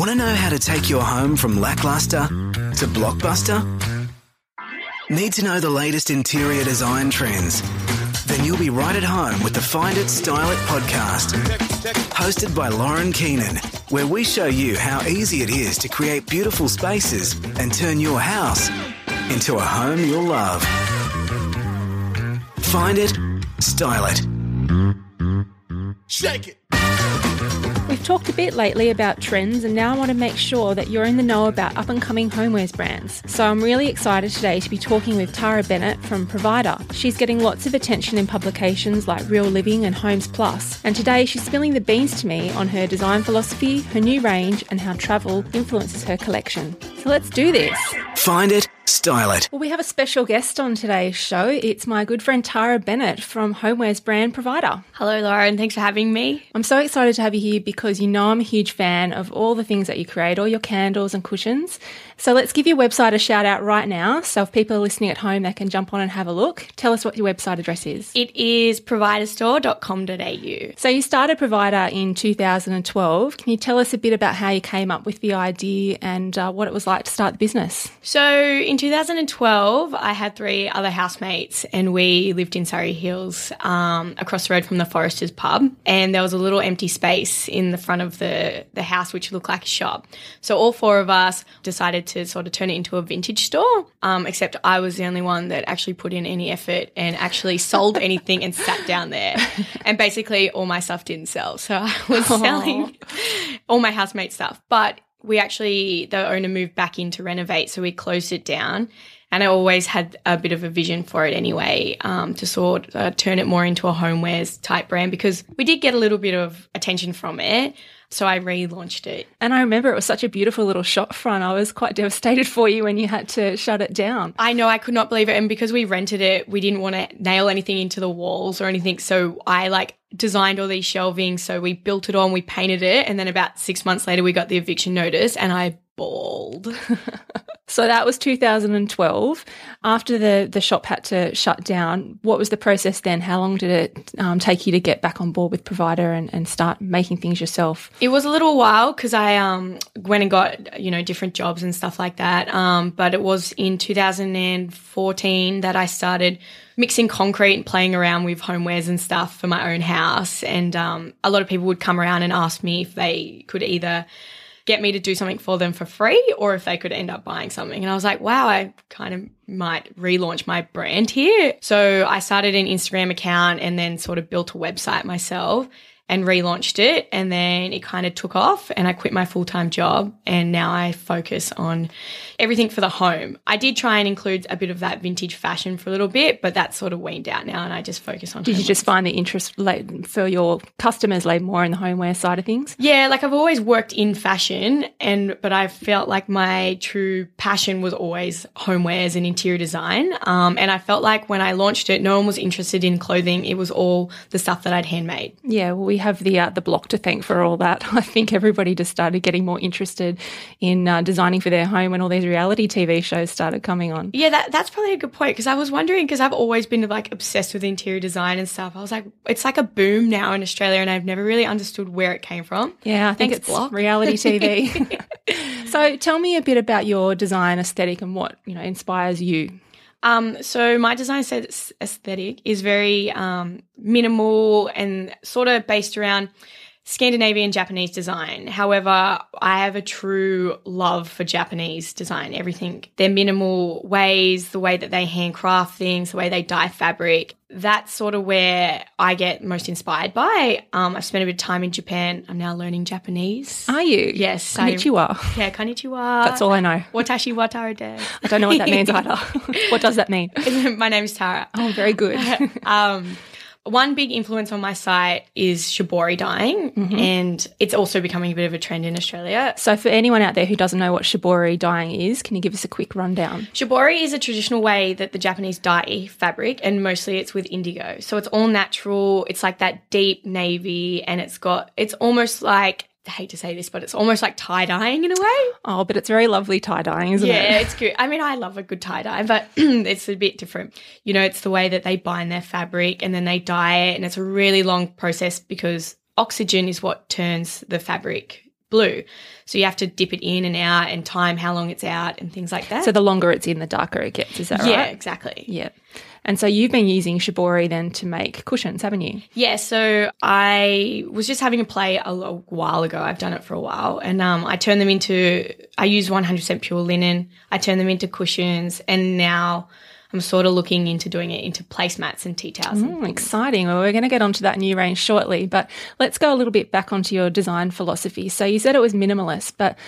Want to know how to take your home from lackluster to blockbuster? Need to know the latest interior design trends? Then you'll be right at home with the Find It, Style It podcast. Hosted by Lauren Keenan, where we show you how easy it is to create beautiful spaces and turn your house into a home you'll love. Find it, style it. Shake it. We've talked a bit lately about trends, and now I want to make sure that you're in the know about up and coming homewares brands. So I'm really excited today to be talking with Tara Bennett from Provider. She's getting lots of attention in publications like Real Living and Homes Plus, and today she's spilling the beans to me on her design philosophy, her new range, and how travel influences her collection. So let's do this. Find it, style it. Well, we have a special guest on today's show. It's my good friend Tara Bennett from Homewares brand Provider. Hello, Lauren. Thanks for having me. I'm so excited to have you here because you know I'm a huge fan of all the things that you create, all your candles and cushions. So let's give your website a shout out right now. So if people are listening at home, they can jump on and have a look. Tell us what your website address is. It is providerstore.com.au. So you started Provider in 2012. Can you tell us a bit about how you came up with the idea and uh, what it was like to start the business? So in 2012, I had three other housemates and we lived in Surry Hills um, across the road from the Foresters pub. And there was a little empty space in the front of the, the house which looked like a shop. So all four of us decided to sort of turn it into a vintage store, um, except I was the only one that actually put in any effort and actually sold anything and sat down there. And basically all my stuff didn't sell. So I was selling all my housemate stuff. But we actually, the owner moved back in to renovate, so we closed it down. And I always had a bit of a vision for it anyway, um, to sort of turn it more into a homewares type brand because we did get a little bit of attention from it. So I relaunched it. And I remember it was such a beautiful little shop front. I was quite devastated for you when you had to shut it down. I know I could not believe it. And because we rented it, we didn't want to nail anything into the walls or anything. So I like designed all these shelving. So we built it on, we painted it. And then about six months later, we got the eviction notice and I bawled. So that was 2012. After the, the shop had to shut down, what was the process then? How long did it um, take you to get back on board with Provider and, and start making things yourself? It was a little while because I um, went and got, you know, different jobs and stuff like that. Um, but it was in 2014 that I started mixing concrete and playing around with homewares and stuff for my own house. And um, a lot of people would come around and ask me if they could either get me to do something for them for free or if they could end up buying something. And I was like, wow, I kind of might relaunch my brand here. So I started an Instagram account and then sort of built a website myself and relaunched it. And then it kind of took off and I quit my full time job. And now I focus on everything for the home. I did try and include a bit of that vintage fashion for a little bit, but that's sort of weaned out now and I just focus on Did you just find the interest for your customers lay more in the homeware side of things? Yeah, like I've always worked in fashion and but I felt like my true passion was always homewares and interior design. Um, and I felt like when I launched it, no one was interested in clothing. It was all the stuff that I'd handmade. Yeah, well, we have the uh, the block to thank for all that. I think everybody just started getting more interested in uh, designing for their home when all these reality TV shows started coming on. Yeah, that, that's probably a good point because I was wondering because I've always been like obsessed with interior design and stuff. I was like, it's like a boom now in Australia, and I've never really understood where it came from. Yeah, I think Thanks, it's Block. reality TV. so, tell me a bit about your design aesthetic and what you know inspires you. Um, so my design aes- aesthetic is very um, minimal and sort of based around Scandinavian Japanese design. However, I have a true love for Japanese design. Everything, their minimal ways, the way that they handcraft things, the way they dye fabric. That's sort of where I get most inspired by. Um, I've spent a bit of time in Japan. I'm now learning Japanese. Are you? Yes, I- Konnichiwa. yeah, konnichiwa. That's all I know. Watashi wa Tara de. I don't know what that means either. what does that mean? My name's Tara. Oh, very good. um, one big influence on my site is shibori dyeing, mm-hmm. and it's also becoming a bit of a trend in Australia. So, for anyone out there who doesn't know what shibori dyeing is, can you give us a quick rundown? Shibori is a traditional way that the Japanese dye fabric, and mostly it's with indigo. So it's all natural. It's like that deep navy, and it's got, it's almost like, I hate to say this, but it's almost like tie dyeing in a way. Oh, but it's very lovely tie dyeing, isn't Yeah, it? Yeah, it's good. I mean, I love a good tie dye, but it's a bit different. You know, it's the way that they bind their fabric and then they dye it, and it's a really long process because oxygen is what turns the fabric blue. So you have to dip it in and out and time how long it's out and things like that. So the longer it's in, the darker it gets. Is that yeah, right? exactly. Yeah. And so you've been using Shibori then to make cushions, haven't you? Yeah, so I was just having a play a, a while ago. I've done it for a while, and um, I turned them into. I use 100% pure linen. I turned them into cushions, and now I'm sort of looking into doing it into placemats and tea towels. Mm, exciting. Well, we're going to get onto that new range shortly, but let's go a little bit back onto your design philosophy. So you said it was minimalist, but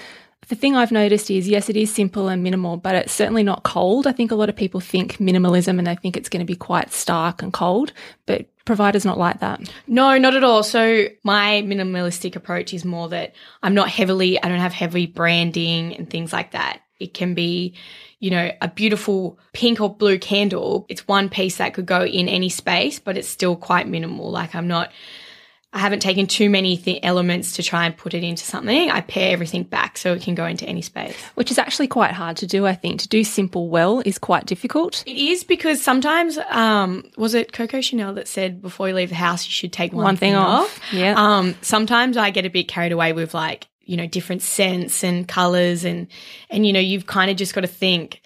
the thing I've noticed is yes, it is simple and minimal, but it's certainly not cold. I think a lot of people think minimalism and they think it's going to be quite stark and cold, but providers not like that. No, not at all. So my minimalistic approach is more that I'm not heavily, I don't have heavy branding and things like that. It can be, you know, a beautiful pink or blue candle. It's one piece that could go in any space, but it's still quite minimal. Like I'm not, I haven't taken too many th- elements to try and put it into something. I pare everything back so it can go into any space. Which is actually quite hard to do, I think. To do simple well is quite difficult. It is because sometimes, um, was it Coco Chanel that said before you leave the house, you should take one, One thing off. Yeah. Um, sometimes I get a bit carried away with like, you know, different scents and colors and, and, you know, you've kind of just got to think,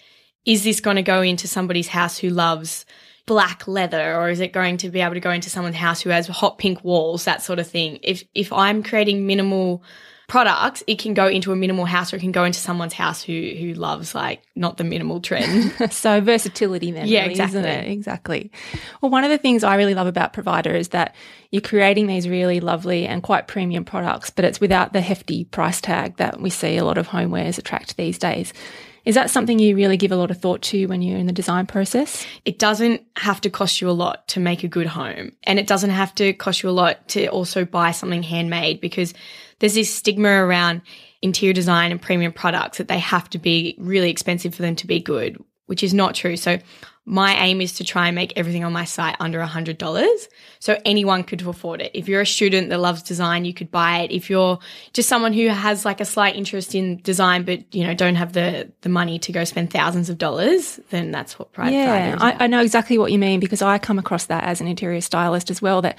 is this going to go into somebody's house who loves black leather or is it going to be able to go into someone's house who has hot pink walls, that sort of thing? If, if I'm creating minimal products, it can go into a minimal house or it can go into someone's house who, who loves like not the minimal trend. so versatility then, Yeah, really, exactly. it? Exactly. Well, one of the things I really love about Provider is that you're creating these really lovely and quite premium products, but it's without the hefty price tag that we see a lot of homewares attract these days. Is that something you really give a lot of thought to when you're in the design process? it doesn't have to cost you a lot to make a good home. And it doesn't have to cost you a lot to also buy something handmade because there's this stigma around interior design and premium products that they have to be really expensive for them to be good, which is not true. So my aim is to try and make everything on my site under a hundred dollars. So anyone could afford it. If you're a student that loves design, you could buy it. If you're just someone who has like a slight interest in design, but you know, don't have the, the money to go spend thousands of dollars, then that's what Pride Friday Yeah. I, I know exactly what you mean because I come across that as an interior stylist as well. That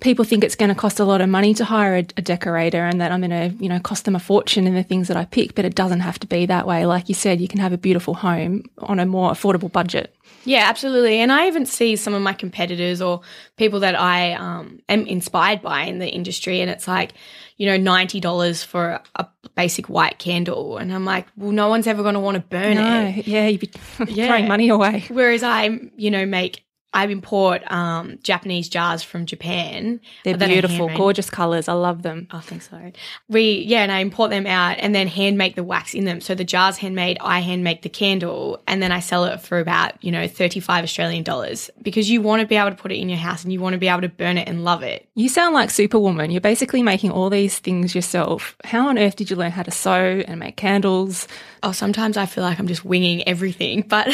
people think it's going to cost a lot of money to hire a, a decorator, and that I'm going to, you know, cost them a fortune in the things that I pick. But it doesn't have to be that way. Like you said, you can have a beautiful home on a more affordable budget. Yeah, absolutely. And I even see some of my competitors or people that I um, am inspired by in the industry, and it's like, you know, ninety dollars for a basic white candle, and I'm like, well, no one's ever going to want to burn No, it. yeah, you'd be Yeah. throwing money away. Whereas I, you know, make I import um, Japanese jars from Japan. They're beautiful, gorgeous colors. I love them. Oh, thanks, sorry. We yeah, and I import them out and then hand make the wax in them. So the jar's handmade, I hand make the candle, and then I sell it for about you know thirty five Australian dollars because you want to be able to put it in your house and you want to be able to burn it and love it. You sound like Superwoman. You're basically making all these things yourself. How on earth did you learn how to sew and make candles? Oh, sometimes I feel like I'm just winging everything, but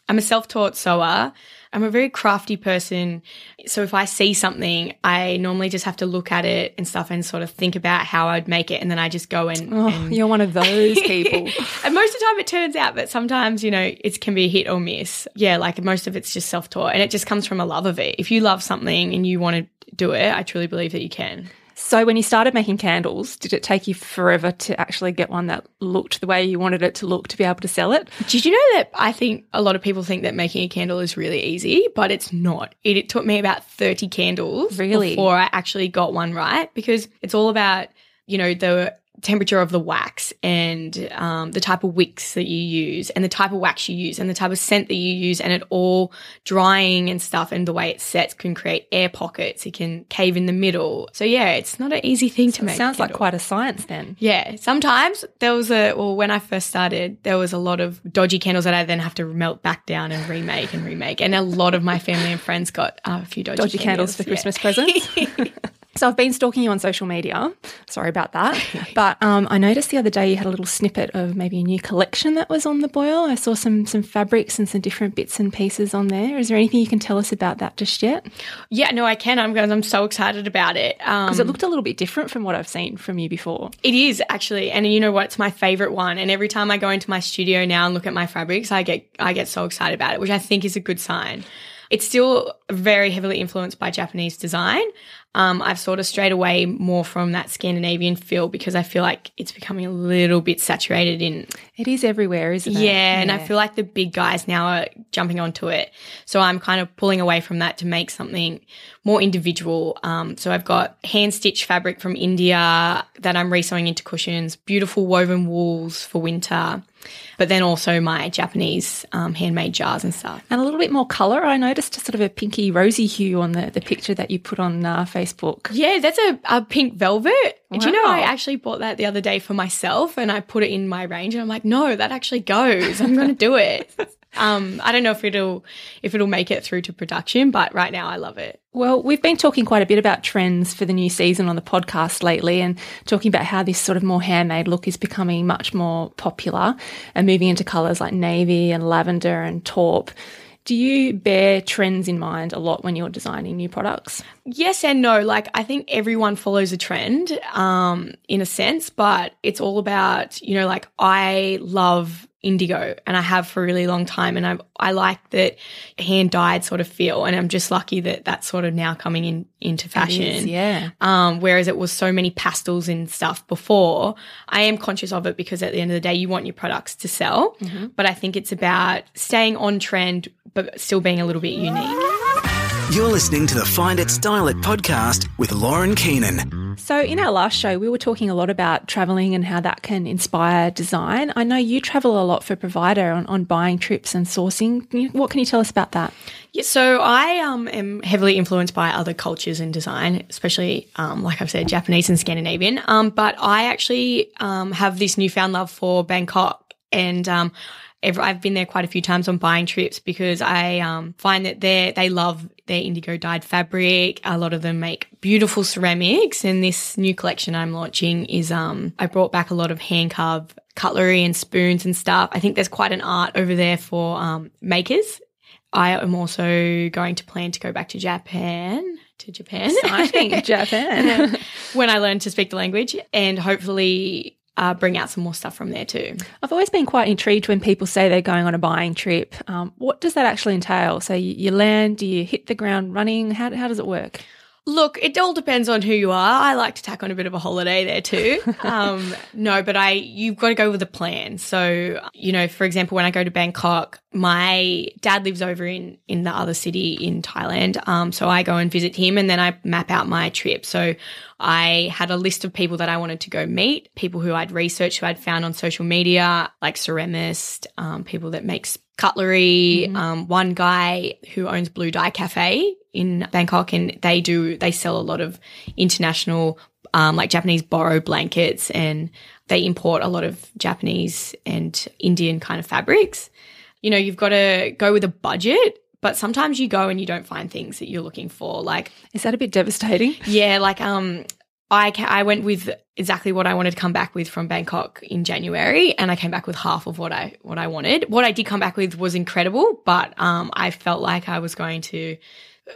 I'm a self taught sewer. I'm a very crafty person. So if I see something, I normally just have to look at it and stuff and sort of think about how I'd make it. And then I just go and, Oh, and you're one of those people. and most of the time it turns out, but sometimes, you know, it can be a hit or miss. Yeah, like most of it's just self taught and it just comes from a love of it. If you love something and you want to do it, I truly believe that you can. So, when you started making candles, did it take you forever to actually get one that looked the way you wanted it to look to be able to sell it? Did you know that I think a lot of people think that making a candle is really easy, but it's not. It, it took me about 30 candles Really? before I actually got one right because it's all about, you know, the temperature of the wax and um, the type of wicks that you use and the type of wax you use and the type of scent that you use and it all drying and stuff and the way it sets can create air pockets. It can cave in the middle. So yeah, it's not an easy thing to make. Sounds like quite a science then. Yeah, sometimes there was a well when I first started, there was a lot of dodgy candles that I then have to melt back down and remake and remake, and a lot of my family and friends got uh, a few dodgy, Dodgy candles for yeah. Christmas presents. So I've been stalking you on social media. Sorry about that. But um, I noticed the other day you had a little snippet of maybe a new collection that was on the boil. I saw some some fabrics and some different bits and pieces on there. Is there anything you can tell us about that just yet? yeah, no, I can. I'm I'm so excited about it. Um, Because it looked a little bit different from what I've seen from you before. It is actually, and you know what? It's my favorite one. And every time I go into my studio now and look at my fabrics, I get I get so excited about it, which I think is a good sign. It's still very heavily influenced by Japanese design, um, I've sort of strayed away more from that Scandinavian feel because I feel like it's becoming a little bit saturated in. It is everywhere, isn't it? Yeah, it? and I feel like the big guys now are jumping onto it. So I'm kind of pulling away from that to make something more individual. Um, so I've got hand stitched fabric from India that I'm resewing into cushions, beautiful woven wools for winter, but then also my Japanese um, handmade jars and stuff. And a little bit more colour. I noticed a sort of a pinky rosy hue on the, the picture that you put on uh, Facebook. Yeah, that's a, a pink velvet. Do you know I actually bought that the other day for myself and I put it in my range and I'm like, no, that actually goes. I'm gonna do it. um, I don't know if it'll if it'll make it through to production, but right now I love it. Well, we've been talking quite a bit about trends for the new season on the podcast lately and talking about how this sort of more handmade look is becoming much more popular and moving into colours like navy and lavender and taupe. Do you bear trends in mind a lot when you're designing new products? Yes and no. Like I think everyone follows a trend, um, in a sense, but it's all about, you know, like I love indigo and I have for a really long time and I I like that hand dyed sort of feel and I'm just lucky that that's sort of now coming in into fashion. yeah. Um, whereas it was so many pastels and stuff before, I am conscious of it because at the end of the day, you want your products to sell. But I think it's about staying on trend, but still being a little bit unique. You're listening to the Find It Style It podcast with Lauren Keenan. So, in our last show, we were talking a lot about traveling and how that can inspire design. I know you travel a lot for Provider on, on buying trips and sourcing. What can you tell us about that? Yeah, so I um, am heavily influenced by other cultures in design, especially, um, like I've said, Japanese and Scandinavian. Um, but I actually um, have this newfound love for Bangkok, and um, ev- I've been there quite a few times on buying trips because I um, find that they they love their indigo dyed fabric. A lot of them make beautiful ceramics, and this new collection I'm launching is um, I brought back a lot of hand carved cutlery and spoons and stuff. I think there's quite an art over there for um, makers I am also going to plan to go back to Japan, to Japan. Exciting, Japan. when I learn to speak the language and hopefully uh, bring out some more stuff from there too. I've always been quite intrigued when people say they're going on a buying trip. Um, what does that actually entail? So, you, you land, do you hit the ground running? How, how does it work? Look, it all depends on who you are. I like to tack on a bit of a holiday there too. um, no, but I you've got to go with a plan. So, you know, for example, when I go to Bangkok, my dad lives over in in the other city in Thailand. Um, so I go and visit him, and then I map out my trip. So I had a list of people that I wanted to go meet, people who I'd researched, who I'd found on social media, like ceramist, um, people that makes cutlery. Um, one guy who owns Blue Dye Cafe in Bangkok, and they do they sell a lot of international, um, like Japanese boro blankets, and they import a lot of Japanese and Indian kind of fabrics. You know, you've got to go with a budget. But sometimes you go and you don't find things that you're looking for. Like Is that a bit devastating? yeah, like um, I ca- I went with exactly what I wanted to come back with from Bangkok in January, and I came back with half of what I what I wanted. What I did come back with was incredible, but um, I felt like I was going to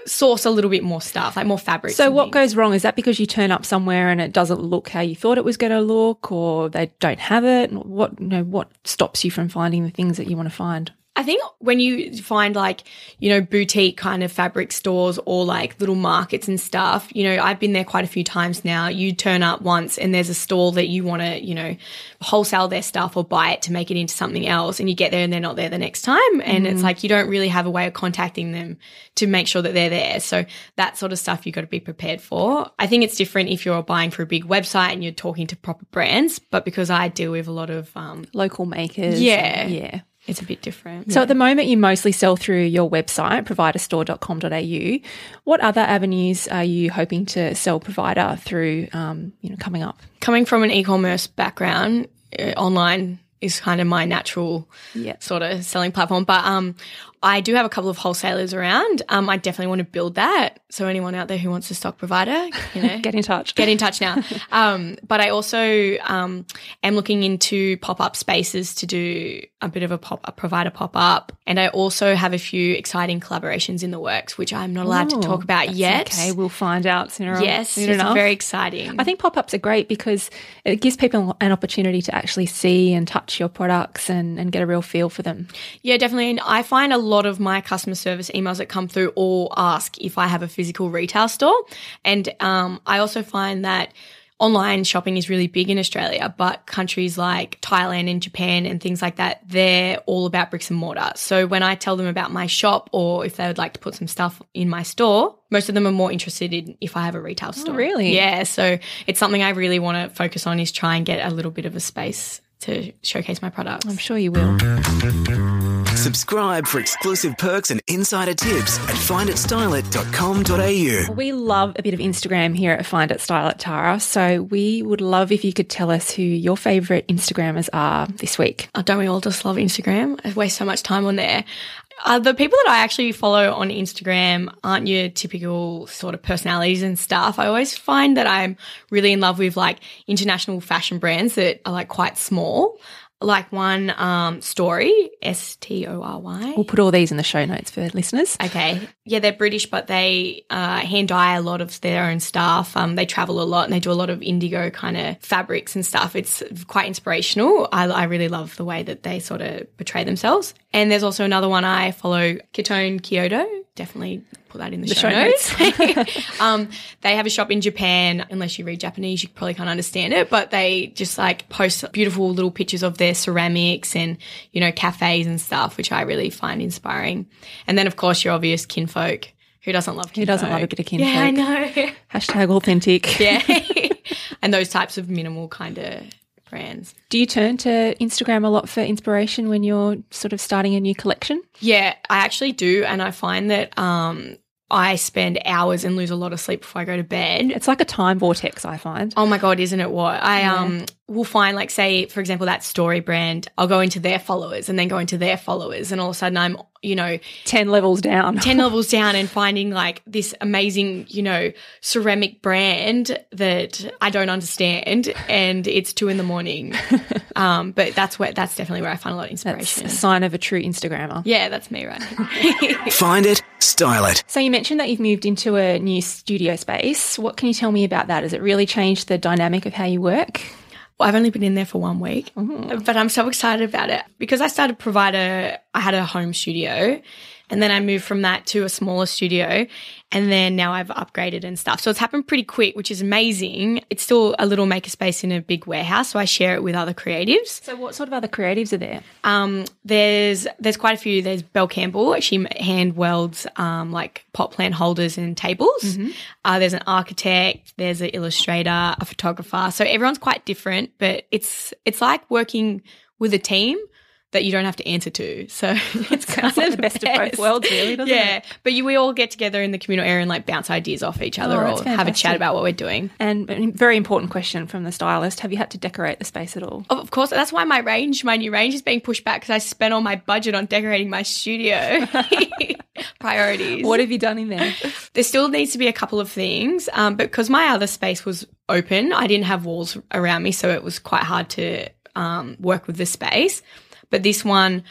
source a little bit more stuff, like more fabric. So, what things. goes wrong? Is that because you turn up somewhere and it doesn't look how you thought it was going to look, or they don't have it? What you know, what stops you from finding the things that you want to find? I think when you find like, you know, boutique kind of fabric stores or like little markets and stuff, you know, I've been there quite a few times now. You turn up once and there's a store that you want to, you know, wholesale their stuff or buy it to make it into something else. And you get there and they're not there the next time. And it's like you don't really have a way of contacting them to make sure that they're there. So that sort of stuff you've got to be prepared for. I think it's different if you're buying for a big website and you're talking to proper brands. But because I deal with a lot of, um, Local makers. Yeah. yeah. It's a bit different. So at the moment, you mostly sell through your website, providerstore.com.au. What other avenues are you hoping to sell provider through, um, you know, coming up? coming from an e-commerce background, uh, online is kind of my natural Yeah. sort of selling platform. But um, I do have a couple of wholesalers around. Um, I definitely want to build that. So anyone out there who wants a stock provider, you know, Get in touch. get in touch now. Um, but I also um, am looking into pop up spaces to do a bit of a pop up provider pop up, and I also have a few exciting collaborations in the works, which I'm not allowed to Oh, talk about yet. Okay, we'll find out sooner. Yes, soon it's enough. very exciting. I think pop ups are great because it gives people an opportunity to actually see and touch watch your products and, and get a real feel for them. Yeah, definitely. And I find a lot of my customer service emails that come through all ask if I have a physical retail store. And um, I also find that online shopping is really big in Australia, but countries like Thailand and Japan and things like that, they're all about bricks and mortar. So when I tell them about my shop or if they would like to put some stuff in my store, most of them are more interested in if I have a retail store. really? Yeah. So it's something I really want to focus on is try and get a little bit of a space to showcase my products. I'm sure you will. Subscribe for exclusive perks and insider tips at finditstyleit.com.au. We love a bit of Instagram here at Find It Style It Tara. So we would love if you could tell us who your favourite Instagrammers are this week. Oh, don't we all just love Instagram? I waste so much time on there. Uh, the people that I actually follow on Instagram aren't your typical sort of personalities and stuff. I always find that I'm really in love with like international fashion brands that are like quite small. Like one um, story, S T O R Y. We'll put all these in the show notes for listeners. Okay. Yeah, they're British, but they uh, hand dye a lot of their own stuff. Um, they travel a lot and they do a lot of indigo kind of fabrics and stuff. It's quite inspirational. I, I really love the way that they sort of portray themselves. And there's also another one I follow, Ketone Kyoto. Definitely put that in the, The show, show notes. um, they have a shop in Japan. Unless you read Japanese, you probably can't understand it, but they just like post beautiful little pictures of their ceramics and, you know, cafes and stuff, which I really find inspiring. And then, of course, your obvious kinfolk. Who doesn't love kinfolk? Who doesn't love a bit of kinfolk? Yeah, I know. Hashtag authentic. yeah. and those types of minimal kind of brands. Do you turn to Instagram a lot for inspiration when you're sort of starting a new collection? Yeah, I actually do. And I find that um, I spend hours and lose a lot of sleep before I go to bed. It's like a time vortex, I find. Oh my god, isn't it what? I um will find like say for example that story brand, I'll go into their followers and then go into their followers and all of a sudden I'm, you know, 10 levels down. 10 levels down and finding like this amazing, you know, ceramic brand that I don't understand and it's 2 in the morning. um but that's where that's definitely where I find a lot of That's inspiration. a sign of a true Instagrammer. yeah, that's me right. Find it, style it. So you mentioned that you've moved into a new studio space. What can you tell me about that? Has it really changed the dynamic of how you work? Well, I've only been in there for one week, mm-hmm. but I'm so excited about it because I started provider. I had a home studio, and then I moved from that to a smaller studio, and then now I've upgraded and stuff. So it's happened pretty quick, which is amazing. It's still a little makerspace in a big warehouse, so I share it with other creatives. So what sort of other creatives are there? Um, there's there's quite a few. There's Belle Campbell. She hand welds um, like pot plant holders and tables. Uh, there's an architect. There's an illustrator, a photographer. So everyone's quite different, but it's it's like working with a team that you don't have to answer to. So it's kind like the best of both worlds, really, doesn't yeah, but you, we all get together in the communal area and like bounce ideas off each other Oh, or that's have a chat about what we're doing. And a very important question from the stylist: Have you had to decorate the space at all? Of course, that's why my range, my new range, is being pushed back because I spent all my budget on decorating my studio. Priorities. What have you done in there? there still needs to be a couple of things, um, but because my other space was open, I didn't have walls around me, so it was quite hard to um, work with the space. But this one,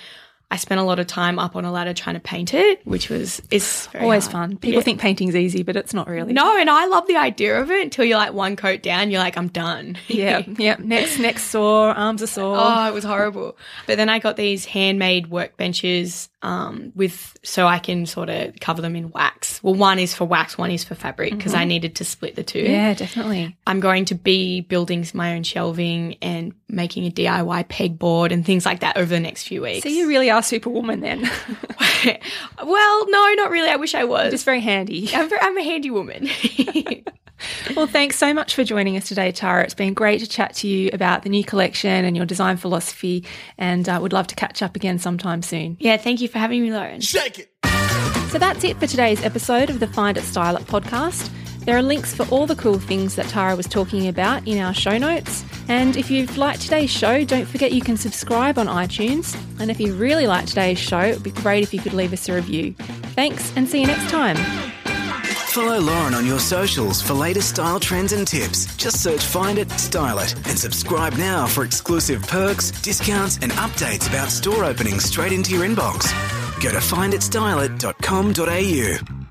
I spent a lot of time up on a ladder trying to paint it, which was is Always hard. fun. People Yeah. think painting's easy, but it's not really. No, and I love the idea of it until you're like one coat down, you're like, I'm done. Yeah, yeah. Next, next sore, arms are sore. Oh, it was horrible. But then I got these handmade workbenches um, with so I can sort of cover them in wax. Well, one is for wax, one is for fabric because I needed to split the two. yeah, definitely. I'm going to be building my own shelving and making a DIY pegboard and things like that over the next few weeks. So you really are superwoman then. well, no, not really. I wish I was. Just very handy. I'm, ver- I'm a handy woman. Well, thanks so much for joining us today, Tara. It's been great to chat to you about the new collection and your design philosophy, and uh, would love to catch up again sometime soon. yeah, thank you for having me, Lauren. Shake it. So that's it for today's episode of the Find It Style It podcast. There are links for all the cool things that Tara was talking about in our show notes. And if you've liked today's show, don't forget you can subscribe on iTunes. And if you really liked today's show, it would be great if you could leave us a review. Thanks, and see you next time. Follow Lauren on your socials for latest style trends and tips. Just search Find It, Style It, and subscribe now for exclusive perks, discounts, and updates about store openings straight into your inbox. Go to finditstyleit.com.au.